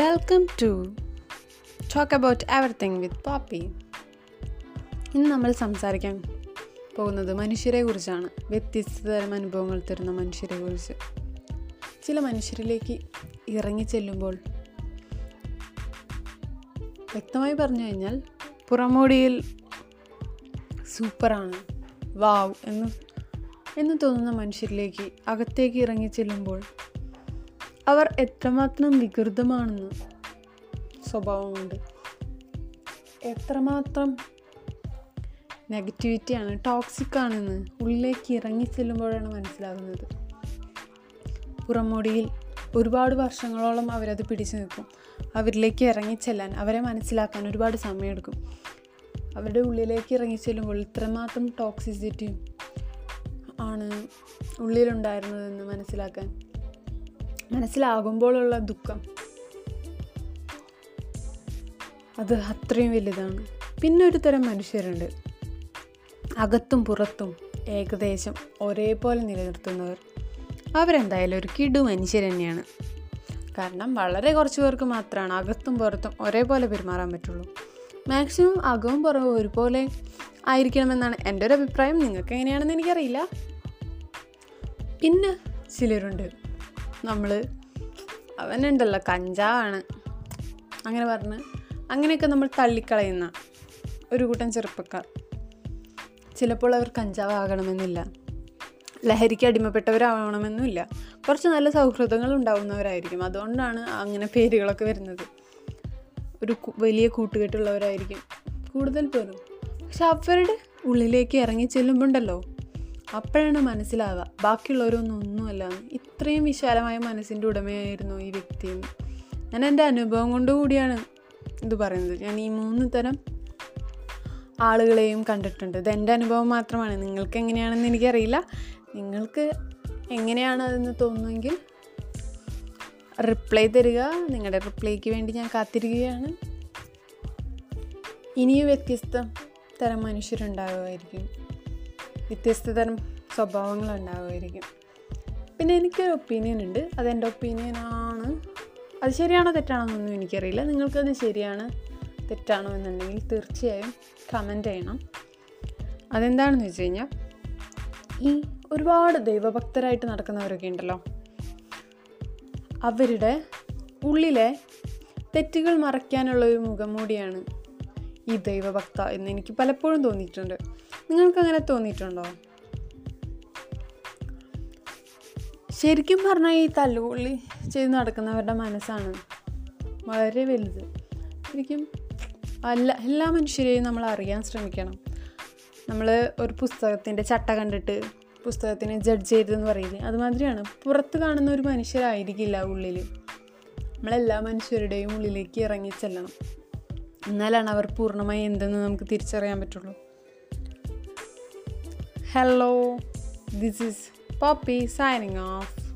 Welcome to talk about everything with Poppy ഇന്ന് നമ്മൾ സംസാരിക്കാൻ പോകുന്നത് മനുഷ്യരെ കുറിച്ചാണ്. വ്യത്യസ്ത തരം അനുഭവങ്ങൾ തരുന്ന മനുഷ്യരെ കുറിച്ച്. ചില മനുഷ്യരിലേക്ക് ഇറങ്ങി ചെല്ലുമ്പോൾ വ്യക്തമായി പറഞ്ഞു കഴിഞ്ഞാൽ പുറമോടിയിൽ സൂപ്പറാണ് വാവ് എന്ന് എന്ന് തോന്നുന്ന മനുഷ്യരിലേക്ക് അകത്തേക്ക് ഇറങ്ങി ചെല്ലുമ്പോൾ അവർ എത്രമാത്രം വികൃതമാണെന്ന് സ്വഭാവമുണ്ട് എത്രമാത്രം നെഗറ്റിവിറ്റിയാണ് ടോക്സിക് ആണെന്ന് ഉള്ളിലേക്ക് ഇറങ്ങി ചെല്ലുമ്പോഴാണ് മനസ്സിലാകുന്നത്. പുറമോടിയിൽ ഒരുപാട് വർഷങ്ങളോളം അവരത് പിടിച്ചു നിൽക്കും. അവരിലേക്ക് ഇറങ്ങിച്ചെല്ലാൻ അവരെ മനസ്സിലാക്കാൻ ഒരുപാട് സമയമെടുക്കും. അവരുടെ ഉള്ളിലേക്ക് ഇറങ്ങി ചെല്ലുമ്പോൾ ഇത്രമാത്രം ടോക്സിസിറ്റിയും ആണ് ഉള്ളിലുണ്ടായിരുന്നതെന്ന് മനസ്സിലാക്കാൻ മനസ്സിലാകുമ്പോഴുള്ള ദുഃഖം. അത് അത്രയും വലുതാണ്. പിന്നെ ഒരു തരം മനുഷ്യരുണ്ട്. അകത്തും പുറത്തും ഏകദേശം ഒരേപോലെ നിലനിർത്തുന്നവർ. അവരെന്തായാലും ഒരു കിടു മനുഷ്യർ തന്നെയാണ്. കാരണം വളരെ കുറച്ച് പേർക്ക് മാത്രമാണ് അകത്തും പുറത്തും ഒരേപോലെ പെരുമാറാൻ പറ്റുള്ളൂ. മാക്സിമം അകവും പുറവും ഒരുപോലെ ആയിരിക്കണമെന്നാണ് എന്റെ ഒരു അഭിപ്രായം. നിങ്ങൾക്ക് എങ്ങനെയാണെന്ന് എനിക്കറിയില്ല. പിന്നെ ചിലരുണ്ട്. നമ്മൾ അവനുണ്ടല്ലോ കഞ്ചാവാണ്. അങ്ങനെ പറഞ്ഞ് അങ്ങനെയൊക്കെ നമ്മൾ തള്ളിക്കളയുന്ന ഒരു കൂട്ടം ചെറുപ്പക്കാർ. ചിലപ്പോൾ അവർ കഞ്ചാവാകണമെന്നില്ല. ലഹരിക്ക് അടിമപ്പെട്ടവരാവണമെന്നുമില്ല കുറച്ച് നല്ല സൗഹൃദങ്ങൾ ഉണ്ടാവുന്നവരായിരിക്കും. അതുകൊണ്ടാണ് അങ്ങനെ പേരുകളൊക്കെ വരുന്നത്. ഒരു വലിയ കൂട്ടുകെട്ടുള്ളവരായിരിക്കും കൂടുതൽ പേരും. പക്ഷെ അവരുടെ ഉള്ളിലേക്ക് ഇറങ്ങി ചെല്ലുമ്പോണ്ടല്ലോ അപ്പോഴാണ് മനസ്സിലാവുക. ബാക്കിയുള്ളവരൊന്നും ഒന്നുമല്ല. ഇത്രയും വിശാലമായ മനസ്സിന്റെ ഉടമയായിരുന്നു ഈ വ്യക്തിയും ഞാൻ എന്റെ അനുഭവം കൊണ്ട് കൂടിയാണ് ഇത് പറയുന്നത്. ഞാൻ ഈ മൂന്ന് തരം ആളുകളെയും കണ്ടിട്ടുണ്ട്. ഇത് എന്റെ അനുഭവം മാത്രമാണ്. നിങ്ങൾക്ക് എങ്ങനെയാണെന്ന് എനിക്കറിയില്ല. നിങ്ങൾക്ക് എങ്ങനെയാണ് അതെന്ന് തോന്നുമെങ്കിൽ റിപ്ലൈ തരിക. നിങ്ങളുടെ റിപ്ലൈക്ക് വേണ്ടി ഞാൻ കാത്തിരിക്കുകയാണ്. ഇനിയും വ്യത്യസ്ത തരം മനുഷ്യരുണ്ടാകുമായിരിക്കും വ്യത്യസ്ത തരം സ്വഭാവങ്ങൾ ഉണ്ടാകുമായിരിക്കും പിന്നെ എനിക്കൊരു ഒപ്പീനിയൻ ഉണ്ട്. അതെന്റെ ഒപ്പീനിയനാണ് അത് ശരിയാണോ തെറ്റാണോ എന്നൊന്നും എനിക്കറിയില്ല. നിങ്ങൾക്കത് ശരിയാണ് തെറ്റാണോ എന്നുണ്ടെങ്കിൽ തീർച്ചയായും കമന്റ് ചെയ്യണം. അതെന്താണെന്ന് വെച്ച് കഴിഞ്ഞാൽ ഈ ഒരുപാട് ദൈവഭക്തരായിട്ട് നടക്കുന്നവരൊക്കെ ഉണ്ടല്ലോ. അവരുടെ ഉള്ളിലെ തെറ്റുകൾ മറയ്ക്കാനുള്ള ഒരു മുഖംമൂടിയാണ് ഈ ദൈവഭക്ത എന്ന് എനിക്ക് പലപ്പോഴും തോന്നിയിട്ടുണ്ട്. നിങ്ങൾക്ക് അങ്ങനെ തോന്നിയിട്ടുണ്ടോ? ശരിക്കും പറഞ്ഞാൽ ഈ തല്ലുകൊള്ളി ചെയ്ത് നടക്കുന്നവരുടെ മനസ്സാണ് വളരെ വലുത്. ശരിക്കും അല്ല എല്ലാ മനുഷ്യരെയും നമ്മൾ അറിയാൻ ശ്രമിക്കണം. നമ്മൾ ഒരു പുസ്തകത്തിന്റെ ചട്ട കണ്ടിട്ട് പുസ്തകത്തിനെ ജഡ്ജ് ചെയ്തതെന്ന് പറയില്ലേ? അതുമാതിരിയാണ്. പുറത്ത് കാണുന്ന ഒരു മനുഷ്യരായിരിക്കില്ല ഉള്ളിൽ നമ്മളെല്ലാ മനുഷ്യരുടെയും ഉള്ളിലേക്ക് ഇറങ്ങി ചെല്ലണം. എന്നാലാണ് അവർ പൂർണമായി എന്തെന്ന് നമുക്ക് തിരിച്ചറിയാൻ പറ്റുള്ളൂ. Hello this is Poppy signing off